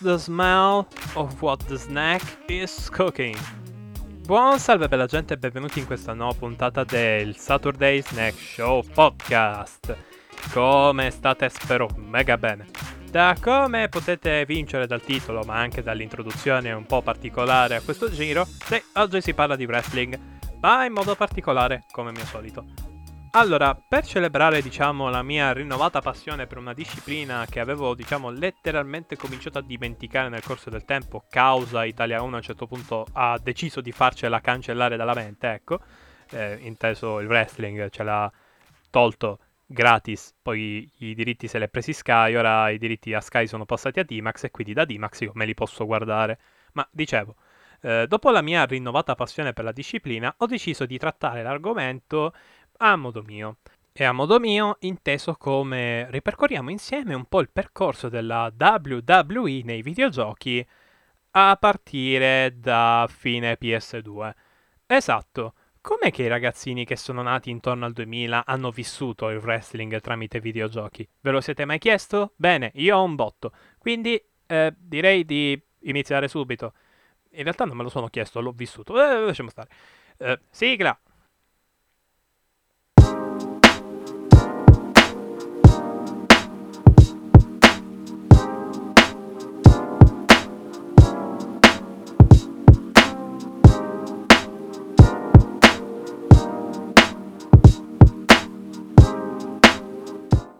the smell of what the snack is cooking? Buon salve bella gente e benvenuti in questa nuova puntata del Saturday Snack Show Podcast. Come state? Spero mega bene. Da come potete vincere dal titolo, ma anche dall'introduzione un po' particolare a questo giro, sì, oggi si parla di wrestling, ma in modo particolare, come mio solito. Allora, per celebrare, diciamo, la mia rinnovata passione per una disciplina che avevo, diciamo, letteralmente cominciato a dimenticare nel corso del tempo, causa Italia 1 a un certo punto ha deciso di farcela cancellare dalla mente, ecco, eh, inteso il wrestling, ce l'ha tolto gratis, poi i diritti se li ha presi Sky, ora i diritti a Sky sono passati a D-Max e quindi da D-Max io me li posso guardare. Ma dicevo, eh, dopo la mia rinnovata passione per la disciplina, ho deciso di trattare l'argomento a modo mio. E a modo mio inteso come ripercorriamo insieme un po' il percorso della WWE nei videogiochi a partire da fine PS2. Esatto, com'è che i ragazzini che sono nati intorno al 2000 hanno vissuto il wrestling tramite videogiochi? Ve lo siete mai chiesto? Bene, io ho un botto, quindi eh, direi di iniziare subito. In realtà non me lo sono chiesto, l'ho vissuto. Eh, lasciamo stare. Eh, sigla!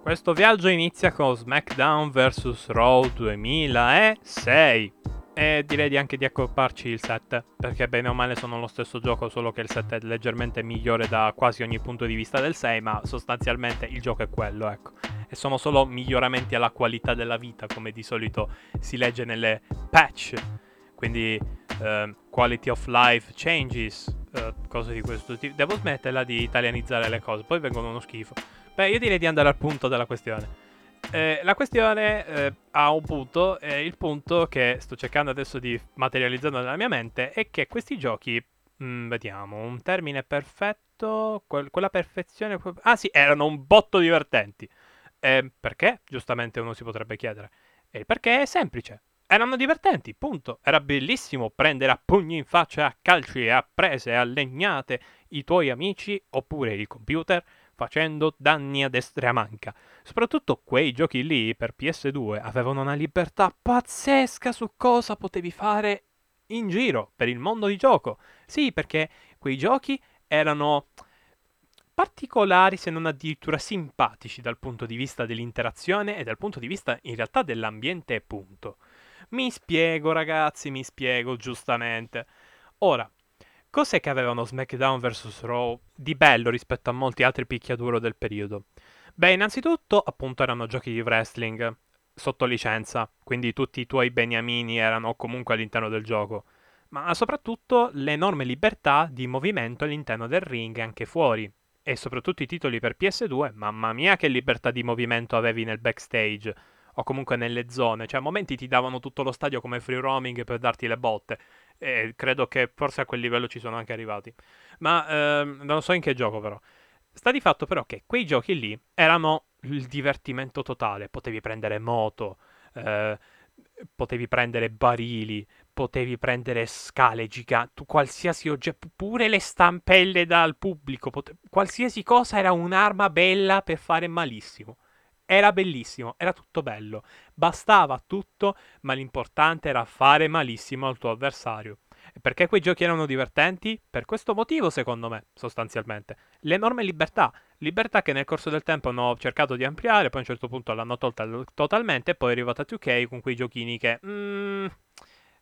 Questo viaggio inizia con SmackDown vs Raw 2006 e direi anche di accopparci il 7 perché bene o male sono lo stesso gioco solo che il 7 è leggermente migliore da quasi ogni punto di vista del 6 ma sostanzialmente il gioco è quello ecco. E sono solo miglioramenti alla qualità della vita come di solito si legge nelle patch. Quindi uh, quality of life changes uh, cose di questo tipo devo smetterla di italianizzare le cose poi vengono uno schifo Beh, io direi di andare al punto della questione. Eh, la questione eh, ha un punto, e il punto che sto cercando adesso di materializzare nella mia mente è che questi giochi, mh, mm, vediamo, un termine perfetto, quel, quella perfezione... Ah sì, erano un botto divertenti. Eh, perché? Giustamente uno si potrebbe chiedere. E perché è semplice. Erano divertenti, punto. Era bellissimo prendere a pugni in faccia, a calci e a prese, a legnate i tuoi amici oppure il computer facendo danni a destra e a manca. Soprattutto quei giochi lì per PS2 avevano una libertà pazzesca su cosa potevi fare in giro per il mondo di gioco. Sì, perché quei giochi erano particolari se non addirittura simpatici dal punto di vista dell'interazione e dal punto di vista in realtà dell'ambiente punto. Mi spiego ragazzi, mi spiego giustamente. Ora, Cos'è che avevano SmackDown vs Raw di bello rispetto a molti altri picchiaduro del periodo? Beh, innanzitutto, appunto, erano giochi di wrestling sotto licenza, quindi tutti i tuoi beniamini erano comunque all'interno del gioco, ma soprattutto l'enorme libertà di movimento all'interno del ring e anche fuori. E soprattutto i titoli per PS2, mamma mia che libertà di movimento avevi nel backstage o comunque nelle zone, cioè a momenti ti davano tutto lo stadio come free roaming per darti le botte e credo che forse a quel livello ci sono anche arrivati. Ma ehm, non so in che gioco però. Sta di fatto però che quei giochi lì erano il divertimento totale, potevi prendere moto, eh, potevi prendere barili, potevi prendere scale giganti, qualsiasi oggetto, pure le stampelle dal pubblico, pote- qualsiasi cosa era un'arma bella per fare malissimo. Era bellissimo, era tutto bello, bastava tutto, ma l'importante era fare malissimo al tuo avversario. Perché quei giochi erano divertenti? Per questo motivo, secondo me, sostanzialmente. L'enorme libertà, libertà che nel corso del tempo hanno cercato di ampliare, poi a un certo punto l'hanno tolta totalmente, e poi è arrivata 2K con quei giochini che... Mmm,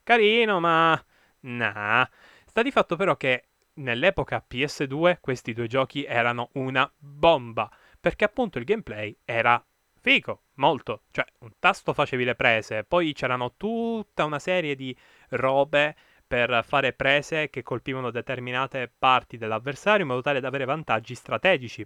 carino, ma... Nah. Sta di fatto però che nell'epoca PS2 questi due giochi erano una bomba, perché appunto il gameplay era figo, molto. Cioè, un tasto facevi le prese, poi c'erano tutta una serie di robe per fare prese che colpivano determinate parti dell'avversario in modo tale da avere vantaggi strategici.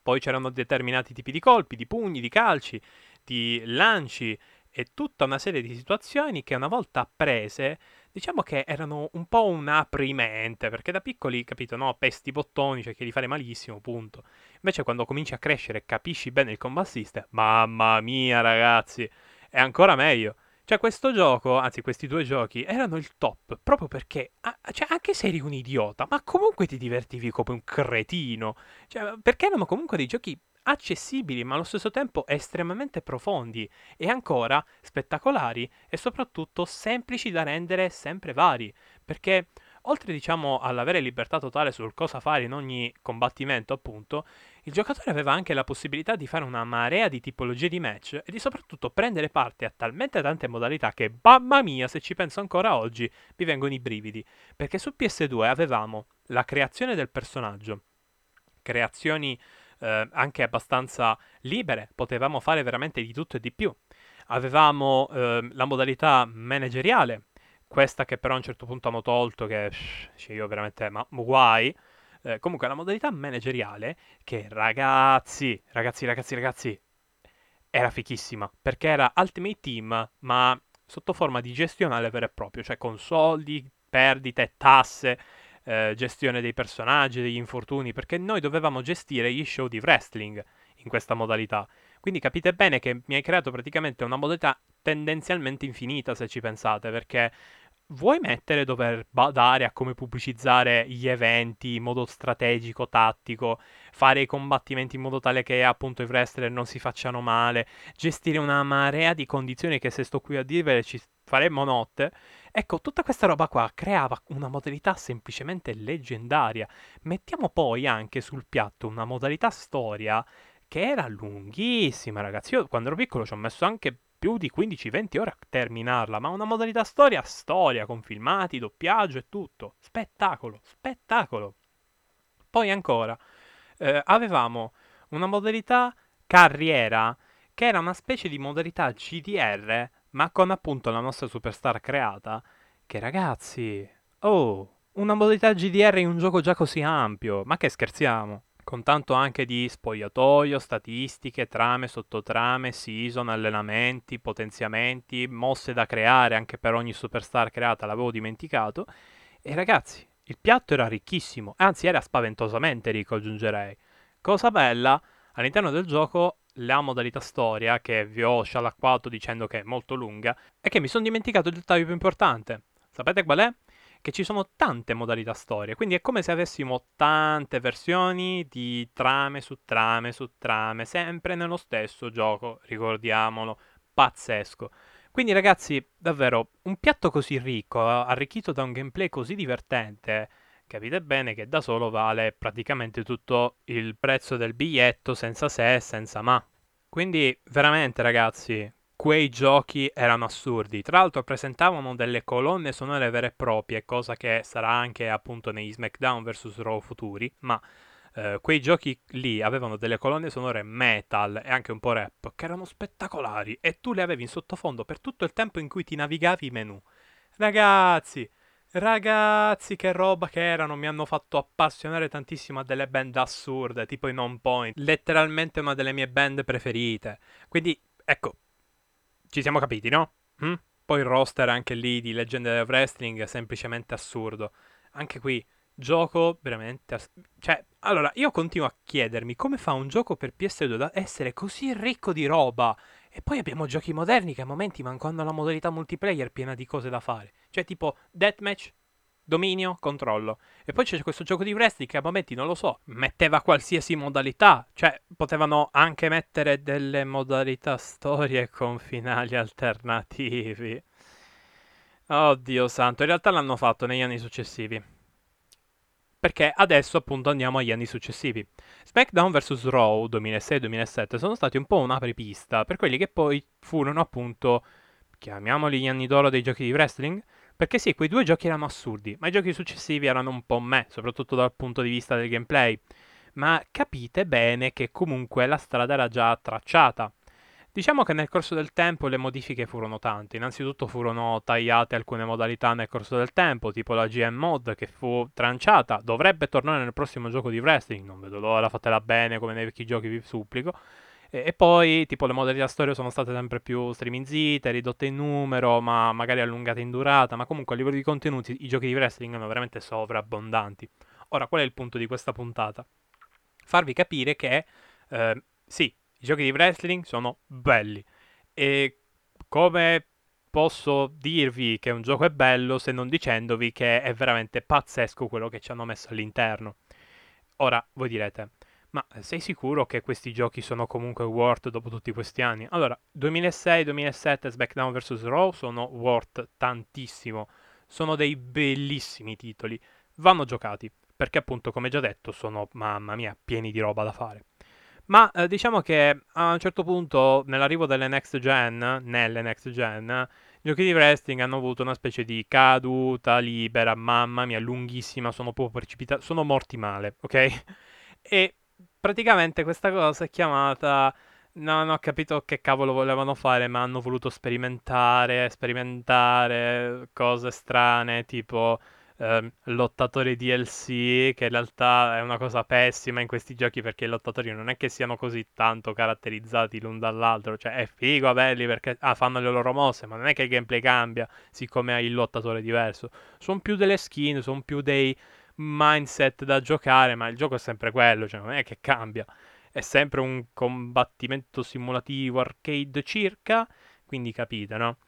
Poi c'erano determinati tipi di colpi, di pugni, di calci, di lanci e tutta una serie di situazioni che una volta prese diciamo che erano un po' un aprimente, perché da piccoli, capito, no, pesti bottoni, cerchi di fare malissimo, punto. Invece quando cominci a crescere e capisci bene il combat system, mamma mia ragazzi, è ancora meglio. Cioè, questo gioco, anzi, questi due giochi erano il top proprio perché, ah, cioè, anche se eri un idiota, ma comunque ti divertivi come un cretino. Cioè, perché erano comunque dei giochi accessibili, ma allo stesso tempo estremamente profondi e ancora spettacolari e soprattutto semplici da rendere sempre vari. Perché oltre diciamo all'avere libertà totale sul cosa fare in ogni combattimento, appunto, il giocatore aveva anche la possibilità di fare una marea di tipologie di match e di soprattutto prendere parte a talmente tante modalità che, mamma mia, se ci penso ancora oggi, mi vengono i brividi. Perché su PS2 avevamo la creazione del personaggio, creazioni eh, anche abbastanza libere, potevamo fare veramente di tutto e di più. Avevamo eh, la modalità manageriale, questa che però a un certo punto hanno tolto, che cioè io veramente, ma guai. Eh, comunque la modalità manageriale, che ragazzi, ragazzi, ragazzi, ragazzi, era fichissima, perché era Ultimate Team, ma sotto forma di gestionale vero e proprio, cioè con soldi, perdite, tasse, eh, gestione dei personaggi, degli infortuni, perché noi dovevamo gestire gli show di wrestling in questa modalità. Quindi capite bene che mi hai creato praticamente una modalità tendenzialmente infinita se ci pensate, perché vuoi mettere dover badare a come pubblicizzare gli eventi in modo strategico, tattico, fare i combattimenti in modo tale che appunto i wrestler non si facciano male, gestire una marea di condizioni che se sto qui a dirvele ci faremmo notte. Ecco, tutta questa roba qua creava una modalità semplicemente leggendaria. Mettiamo poi anche sul piatto una modalità storia che era lunghissima, ragazzi. Io quando ero piccolo ci ho messo anche più di 15-20 ore a terminarla, ma una modalità storia, storia, con filmati, doppiaggio e tutto. Spettacolo, spettacolo. Poi ancora, eh, avevamo una modalità carriera che era una specie di modalità GDR, ma con appunto la nostra superstar creata, che ragazzi, oh, una modalità GDR in un gioco già così ampio, ma che scherziamo? con tanto anche di spogliatoio, statistiche, trame, sottotrame, season, allenamenti, potenziamenti, mosse da creare anche per ogni superstar creata, l'avevo dimenticato. E ragazzi, il piatto era ricchissimo, anzi era spaventosamente ricco, aggiungerei. Cosa bella, all'interno del gioco la modalità storia, che vi ho scialacquato dicendo che è molto lunga, è che mi sono dimenticato il dettaglio più importante. Sapete qual è? che ci sono tante modalità storie, quindi è come se avessimo tante versioni di trame su trame su trame, sempre nello stesso gioco, ricordiamolo, pazzesco. Quindi ragazzi, davvero, un piatto così ricco, arricchito da un gameplay così divertente, capite bene che da solo vale praticamente tutto il prezzo del biglietto senza se e senza ma. Quindi veramente ragazzi, quei giochi erano assurdi. Tra l'altro presentavano delle colonne sonore vere e proprie, cosa che sarà anche appunto negli SmackDown vs Raw futuri, ma eh, quei giochi lì avevano delle colonne sonore metal e anche un po' rap che erano spettacolari e tu le avevi in sottofondo per tutto il tempo in cui ti navigavi i menu. Ragazzi, Ragazzi, che roba che erano, mi hanno fatto appassionare tantissimo a delle band assurde, tipo i Non Point, letteralmente una delle mie band preferite. Quindi, ecco, ci siamo capiti, no? Hm? Poi il roster anche lì di Legend of Wrestling è semplicemente assurdo. Anche qui, gioco veramente... Ass- cioè, allora, io continuo a chiedermi come fa un gioco per PS2 da essere così ricco di roba. E poi abbiamo giochi moderni che a momenti mancano la modalità multiplayer piena di cose da fare. Cioè, tipo Deathmatch, dominio, controllo. E poi c'è questo gioco di wrestling che a momenti, non lo so, metteva qualsiasi modalità. Cioè, potevano anche mettere delle modalità storie con finali alternativi. Oddio santo, in realtà l'hanno fatto negli anni successivi. Perché adesso appunto andiamo agli anni successivi. SmackDown vs. Raw 2006-2007 sono stati un po' un'apripista per quelli che poi furono appunto, chiamiamoli gli anni d'oro dei giochi di wrestling, perché sì, quei due giochi erano assurdi, ma i giochi successivi erano un po' me, soprattutto dal punto di vista del gameplay. Ma capite bene che comunque la strada era già tracciata. Diciamo che nel corso del tempo le modifiche furono tante. Innanzitutto furono tagliate alcune modalità nel corso del tempo, tipo la GM mod che fu tranciata. Dovrebbe tornare nel prossimo gioco di wrestling. Non vedo l'ora, fatela bene come nei vecchi giochi, vi supplico. E, e, poi, tipo, le modalità storia sono state sempre più streaminzite, ridotte in numero, ma magari allungate in durata. Ma comunque a livello di contenuti i giochi di wrestling erano veramente sovrabbondanti. Ora, qual è il punto di questa puntata? Farvi capire che, eh, sì, i giochi di wrestling sono belli. E come posso dirvi che un gioco è bello se non dicendovi che è veramente pazzesco quello che ci hanno messo all'interno. Ora, voi direte, ma sei sicuro che questi giochi sono comunque worth dopo tutti questi anni? Allora, 2006-2007 SmackDown vs. Raw sono worth tantissimo. Sono dei bellissimi titoli. Vanno giocati, perché appunto, come già detto, sono, mamma mia, pieni di roba da fare. Ma eh, diciamo che a un certo punto, nell'arrivo delle next gen, nelle next gen, i giochi di wrestling hanno avuto una specie di caduta libera, mamma mia, lunghissima, sono proprio precipitati, sono morti male, ok? E praticamente questa cosa è chiamata... Non ho capito che cavolo volevano fare, ma hanno voluto sperimentare, sperimentare cose strane, tipo eh, lottatori DLC, che in realtà è una cosa pessima in questi giochi perché i lottatori non è che siano così tanto caratterizzati l'un dall'altro, cioè è figo averli perché ah, fanno le loro mosse, ma non è che il gameplay cambia siccome hai il lottatore diverso. Sono più delle skin, sono più dei mindset da giocare, ma il gioco è sempre quello, cioè non è che cambia. È sempre un combattimento simulativo arcade circa, quindi capite, no?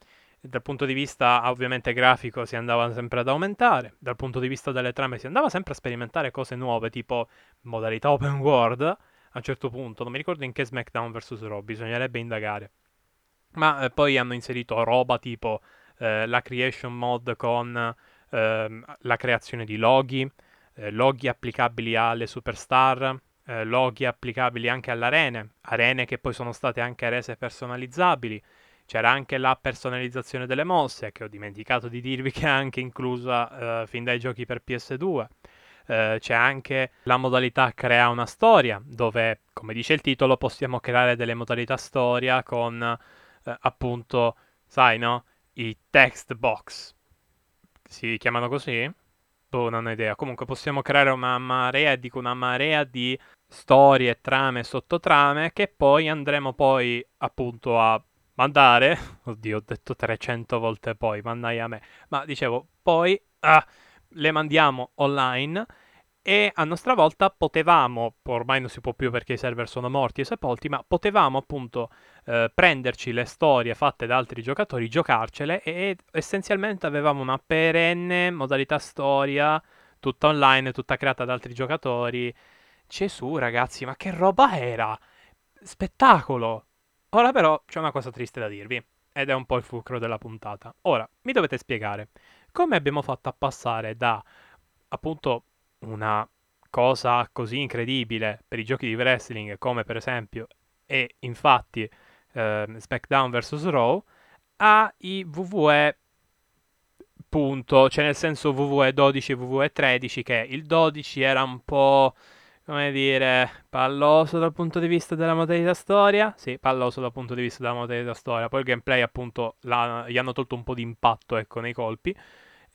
Dal punto di vista ovviamente grafico si andava sempre ad aumentare, dal punto di vista delle trame si andava sempre a sperimentare cose nuove, tipo modalità open world, a un certo punto, non mi ricordo in che SmackDown vs. Raw, bisognerebbe indagare. Ma eh, poi hanno inserito roba tipo eh, la creation mod con eh, la creazione di loghi, eh, loghi applicabili alle superstar, eh, loghi applicabili anche alle arene, arene che poi sono state anche rese personalizzabili. C'era anche la personalizzazione delle mosse, che ho dimenticato di dirvi che è anche inclusa eh, fin dai giochi per PS2. Uh, c'è anche la modalità crea una storia, dove, come dice il titolo, possiamo creare delle modalità storia con uh, appunto, sai, no? I text box si chiamano così? Boh, non ho idea. Comunque possiamo creare una marea, dico una marea di storie, trame, sottotrame che poi andremo poi appunto a mandare. Oddio, ho detto 300 volte poi, mandai a me. Ma dicevo, poi ah, le mandiamo online e a nostra volta potevamo, ormai non si può più perché i server sono morti e sepolti, ma potevamo appunto eh, prenderci le storie fatte da altri giocatori, giocarcele e essenzialmente avevamo una perenne modalità storia, tutta online, tutta creata da altri giocatori. Gesù ragazzi, ma che roba era? Spettacolo! Ora però c'è una cosa triste da dirvi, ed è un po' il fulcro della puntata. Ora, mi dovete spiegare come abbiamo fatto a passare da appunto una cosa così incredibile per i giochi di wrestling come per esempio e infatti eh, SmackDown vs Raw ai WWE punto, cioè nel senso WWE 12 e WWE 13 che il 12 era un po' come dire palloso dal punto di vista della modalità storia? Sì, palloso dal punto di vista della modalità storia. Poi il gameplay appunto gli hanno tolto un po' di impatto ecco nei colpi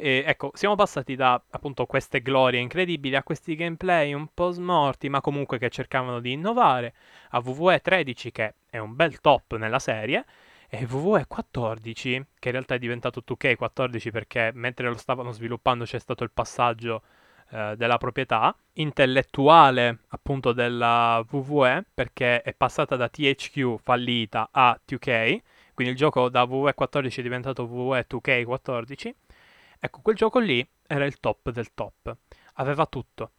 e ecco, siamo passati da appunto queste glorie incredibili a questi gameplay un po' smorti, ma comunque che cercavano di innovare, a WWE 13 che è un bel top nella serie, e WWE 14 che in realtà è diventato 2K 14 perché mentre lo stavano sviluppando c'è stato il passaggio eh, della proprietà intellettuale appunto della WWE perché è passata da THQ fallita a 2K, quindi il gioco da WWE 14 è diventato WWE 2K 14 Ecco, quel gioco lì era il top del top. Aveva tutto.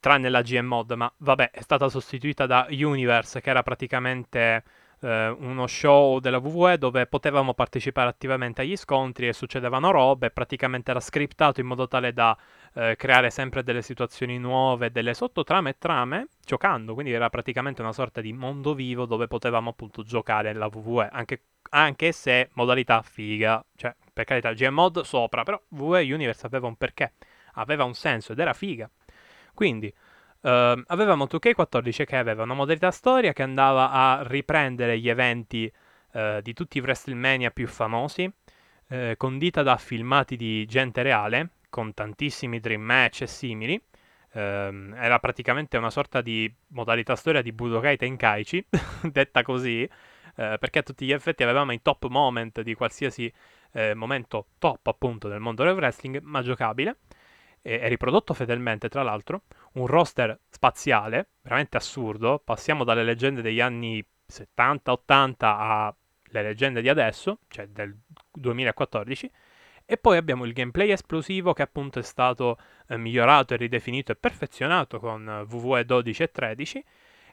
Tranne la GM mod, ma vabbè, è stata sostituita da Universe, che era praticamente eh, uno show della WWE dove potevamo partecipare attivamente agli scontri e succedevano robe. Praticamente era scriptato in modo tale da eh, creare sempre delle situazioni nuove, delle sottotrame e trame, giocando. Quindi era praticamente una sorta di mondo vivo dove potevamo appunto giocare la WWE, anche, anche se modalità figa. Cioè, per carità, Gmod sopra, però VE Universe aveva un perché, aveva un senso ed era figa. Quindi, Uh, avevamo 2K14 che aveva una modalità storia che andava a riprendere gli eventi uh, di tutti i WrestleMania più famosi, uh, condita da filmati di gente reale, con tantissimi dream match e simili. Ehm, era praticamente una sorta di modalità storia di Budokai Tenkaichi, detta così, eh, perché a tutti gli effetti avevamo i top moment di qualsiasi eh, momento top appunto del mondo del wrestling, ma giocabile, e, e riprodotto fedelmente tra l'altro, un roster spaziale, veramente assurdo, passiamo dalle leggende degli anni 70-80 alle leggende di adesso, cioè del 2014. E poi abbiamo il gameplay esplosivo che appunto è stato eh, migliorato e ridefinito e perfezionato con WWE 12 e 13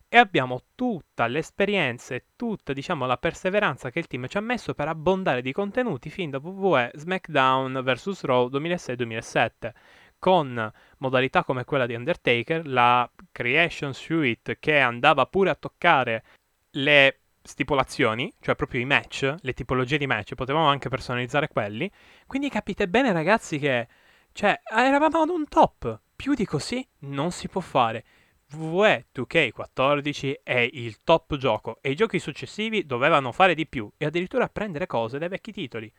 e abbiamo tutta l'esperienza e tutta diciamo la perseveranza che il team ci ha messo per abbondare di contenuti fin da WWE SmackDown vs Raw 2006-2007 con modalità come quella di Undertaker, la Creation Suite che andava pure a toccare le stipulazioni, cioè proprio i match, le tipologie di match, potevamo anche personalizzare quelli. Quindi capite bene ragazzi che cioè eravamo ad un top. Più di così non si può fare. WWE 2K14 è il top gioco e i giochi successivi dovevano fare di più e addirittura prendere cose dai vecchi titoli.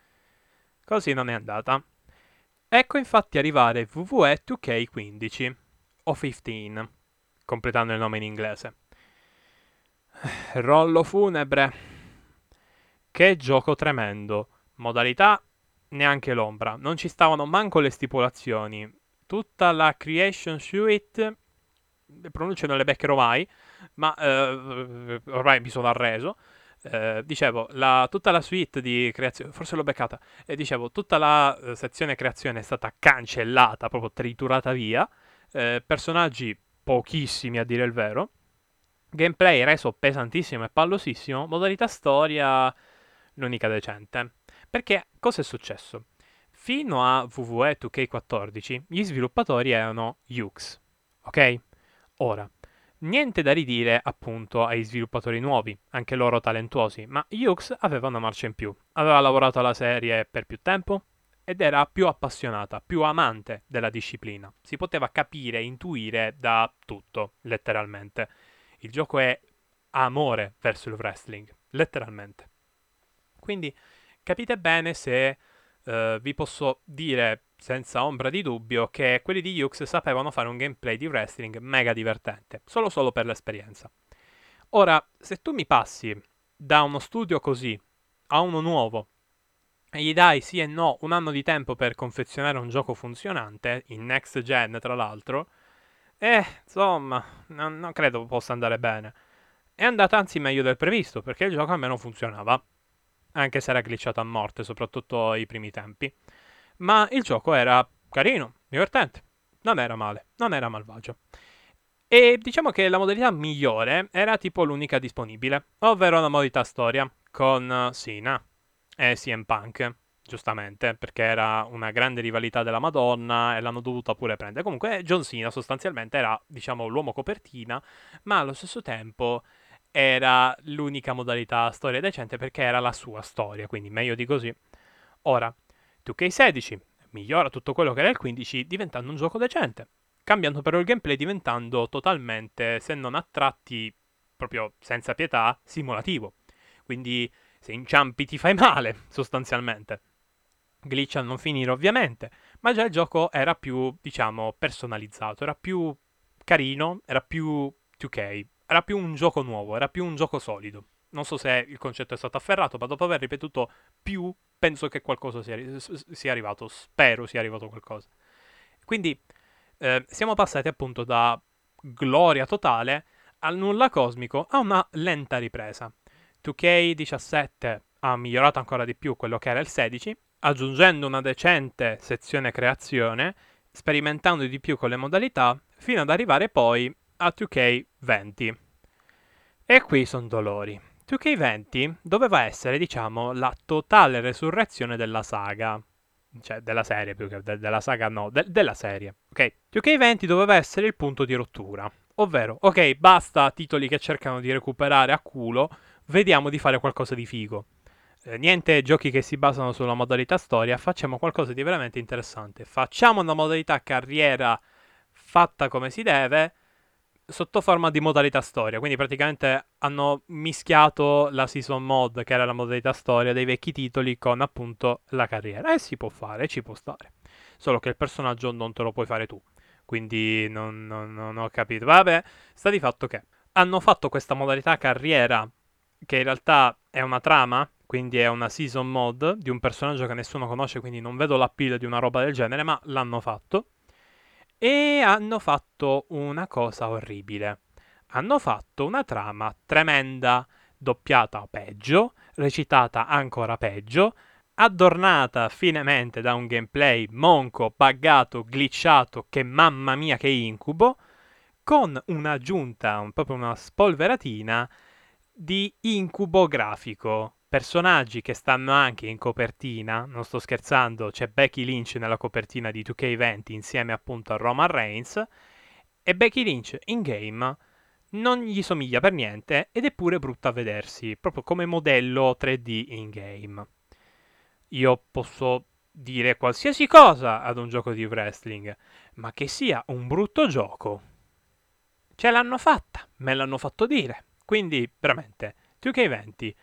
Così non è andata. Ecco infatti arrivare WWE 2K15 o 15, completando il nome in inglese. Rollo funebre. Che gioco tremendo. Modalità neanche l'ombra. Non ci stavano manco le stipulazioni. Tutta la Creation Suite, le pronunce non le beccherò mai, ma eh, ormai mi sono arreso. Eh, dicevo, la, tutta la suite di creazione, forse l'ho beccata, e dicevo, tutta la eh, sezione creazione è stata cancellata, proprio triturata via. Eh, personaggi pochissimi a dire il vero. Gameplay reso pesantissimo e pallosissimo, modalità storia l'unica decente. Perché cosa è successo? Fino a WWE 2K14 gli sviluppatori erano Ux, ok? Ora, niente da ridire appunto ai sviluppatori nuovi, anche loro talentuosi, ma Ux aveva una marcia in più. Aveva lavorato alla serie per più tempo ed era più appassionata, più amante della disciplina. Si poteva capire, intuire da tutto, letteralmente. Il gioco è amore verso il wrestling, letteralmente. Quindi capite bene se uh, vi posso dire senza ombra di dubbio che quelli di Ux sapevano fare un gameplay di wrestling mega divertente, solo solo per l'esperienza. Ora, se tu mi passi da uno studio così a uno nuovo e gli dai sì e no un anno di tempo per confezionare un gioco funzionante, in next gen tra l'altro, eh, insomma, non, non credo possa andare bene. È andata anzi meglio del previsto, perché il gioco almeno funzionava. Anche se era glitchato a morte, soprattutto ai primi tempi. Ma il gioco era carino, divertente. Non era male, non era malvagio. E diciamo che la modalità migliore era tipo l'unica disponibile, ovvero la modalità storia, con Sina e CM Punk giustamente, perché era una grande rivalità della Madonna e l'hanno dovuta pure prendere. Comunque John Cena sostanzialmente era, diciamo, l'uomo copertina, ma allo stesso tempo era l'unica modalità storia decente perché era la sua storia, quindi meglio di così. Ora, 2K16 migliora tutto quello che era il 15 diventando un gioco decente, cambiando però il gameplay diventando totalmente, se non a tratti proprio senza pietà, simulativo. Quindi se inciampi ti fai male, sostanzialmente glitch a non finire ovviamente, ma già il gioco era più, diciamo, personalizzato, era più carino, era più 2K, era più un gioco nuovo, era più un gioco solido. Non so se il concetto è stato afferrato, ma dopo aver ripetuto più, penso che qualcosa sia, sia arrivato, spero sia arrivato qualcosa. Quindi eh, siamo passati appunto da gloria totale al nulla cosmico a una lenta ripresa. 2K17 ha migliorato ancora di più quello che era il 16 aggiungendo una decente sezione creazione, sperimentando di più con le modalità, fino ad arrivare poi a 2K20. E qui sono dolori. 2K20 doveva essere, diciamo, la totale resurrezione della saga. Cioè, della serie più che de- della saga, no, de- della serie. Ok, 2K20 doveva essere il punto di rottura. Ovvero, ok, basta titoli che cercano di recuperare a culo, vediamo di fare qualcosa di figo. Eh, niente giochi che si basano sulla modalità storia, facciamo qualcosa di veramente interessante. Facciamo una modalità carriera fatta come si deve sotto forma di modalità storia. Quindi praticamente hanno mischiato la season mod, che era la modalità storia dei vecchi titoli, con appunto la carriera. E si può fare, ci può stare. Solo che il personaggio non te lo puoi fare tu. Quindi non, non, non ho capito. Vabbè, sta di fatto che hanno fatto questa modalità carriera, che in realtà è una trama quindi è una season mod di un personaggio che nessuno conosce, quindi non vedo l'appeal di una roba del genere, ma l'hanno fatto. E hanno fatto una cosa orribile. Hanno fatto una trama tremenda, doppiata peggio, recitata ancora peggio, adornata finemente da un gameplay monco, buggato, glitchato, che mamma mia che incubo, con un'aggiunta, un, proprio una spolveratina di incubo grafico. Personaggi che stanno anche in copertina, non sto scherzando, c'è Becky Lynch nella copertina di 2K20 insieme appunto a Roman Reigns e Becky Lynch in game non gli somiglia per niente ed è pure brutta a vedersi, proprio come modello 3D in game. Io posso dire qualsiasi cosa ad un gioco di wrestling, ma che sia un brutto gioco. Ce l'hanno fatta, me l'hanno fatto dire. Quindi, veramente, 2K20,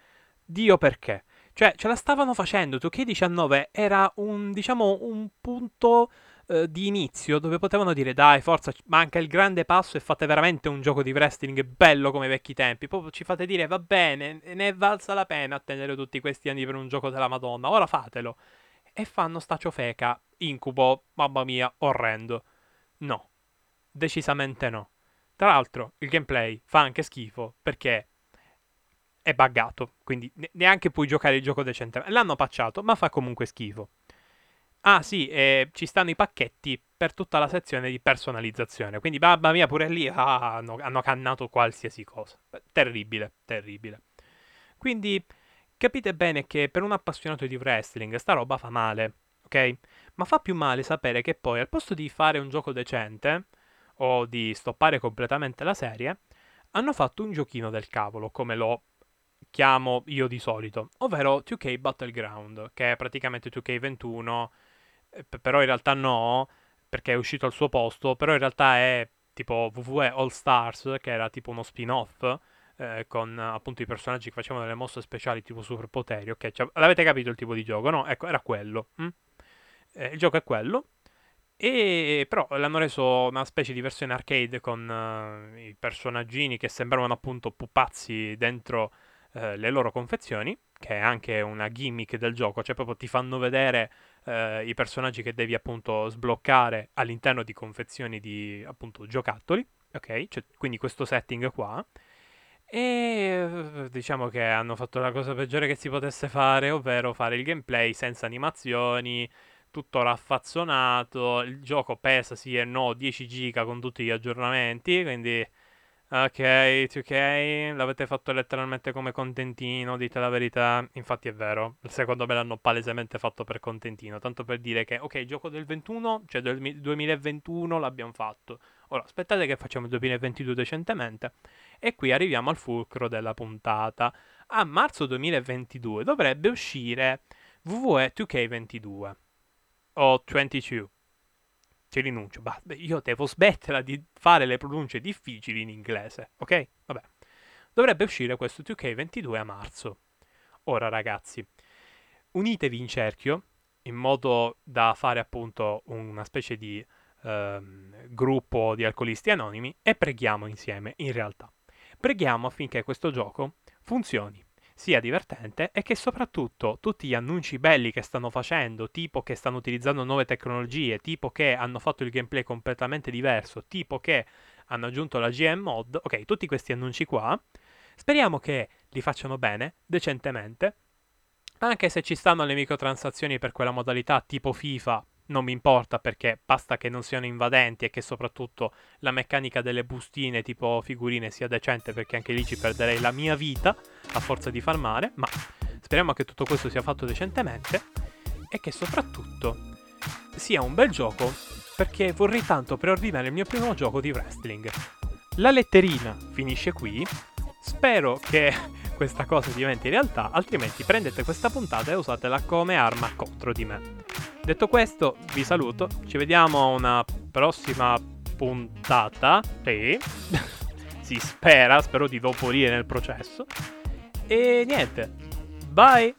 Dio perché? Cioè, ce la stavano facendo, 2K19 era un, diciamo, un punto eh, di inizio dove potevano dire dai, forza, manca il grande passo e fate veramente un gioco di wrestling bello come i vecchi tempi. Poi ci fate dire va bene, ne è valsa la pena attendere tutti questi anni per un gioco della Madonna, ora fatelo. E fanno sta ciofeca, incubo, mamma mia, orrendo. No, decisamente no. Tra l'altro, il gameplay fa anche schifo perché è buggato, quindi neanche puoi giocare il gioco decentemente. L'hanno patchato, ma fa comunque schifo. Ah sì, eh, ci stanno i pacchetti per tutta la sezione di personalizzazione. Quindi, mamma mia, pure lì ah, hanno, hanno, cannato qualsiasi cosa. Terribile, terribile. Quindi, capite bene che per un appassionato di wrestling sta roba fa male, ok? Ma fa più male sapere che poi, al posto di fare un gioco decente, o di stoppare completamente la serie, hanno fatto un giochino del cavolo, come lo chiamo io di solito, ovvero 2K Battleground, che è praticamente 2K21 eh, però in realtà no, perché è uscito al suo posto, però in realtà è tipo WWE All Stars, che era tipo uno spin-off, eh, con appunto i personaggi che facevano delle mosse speciali tipo superpoteri, ok? Cioè, l'avete capito il tipo di gioco, no? Ecco, era quello. Hm? Eh, il gioco è quello. E però l'hanno reso una specie di versione arcade con uh, i personaggini che sembravano appunto pupazzi dentro uh, le loro confezioni, che è anche una gimmick del gioco, cioè proprio ti fanno vedere eh, i personaggi che devi appunto sbloccare all'interno di confezioni di appunto giocattoli, ok? Cioè, quindi questo setting qua. E diciamo che hanno fatto la cosa peggiore che si potesse fare, ovvero fare il gameplay senza animazioni, tutto raffazzonato. Il gioco pesa sì e no 10 giga con tutti gli aggiornamenti, quindi Ok, 2K, l'avete fatto letteralmente come contentino, dite la verità. Infatti è vero, secondo me l'hanno palesemente fatto per contentino, tanto per dire che, ok, gioco del 21, cioè del 2021 l'abbiamo fatto. Ora, aspettate che facciamo il 2022 decentemente. E qui arriviamo al fulcro della puntata. A marzo 2022 dovrebbe uscire WWE 2K22 o 22 ci rinuncio. Bah, io devo smetterla di fare le pronunce difficili in inglese, ok? Vabbè. Dovrebbe uscire questo 2K22 a marzo. Ora, ragazzi, unitevi in cerchio in modo da fare appunto una specie di ehm, gruppo di alcolisti anonimi e preghiamo insieme, in realtà. Preghiamo affinché questo gioco funzioni sia divertente e che soprattutto tutti gli annunci belli che stanno facendo, tipo che stanno utilizzando nuove tecnologie, tipo che hanno fatto il gameplay completamente diverso, tipo che hanno aggiunto la GM mod, ok, tutti questi annunci qua, speriamo che li facciano bene, decentemente, anche se ci stanno le microtransazioni per quella modalità tipo FIFA non mi importa perché basta che non siano invadenti e che soprattutto la meccanica delle bustine tipo figurine sia decente perché anche lì ci perderei la mia vita a forza di farmare, ma speriamo che tutto questo sia fatto decentemente e che soprattutto sia un bel gioco perché vorrei tanto preordinare il mio primo gioco di wrestling. La letterina finisce qui, spero che questa cosa diventi realtà, altrimenti prendete questa puntata e usatela come arma contro di me. Detto questo, vi saluto. Ci vediamo a una prossima puntata. Sì. si spera, spero di non morire nel processo. E niente. Bye.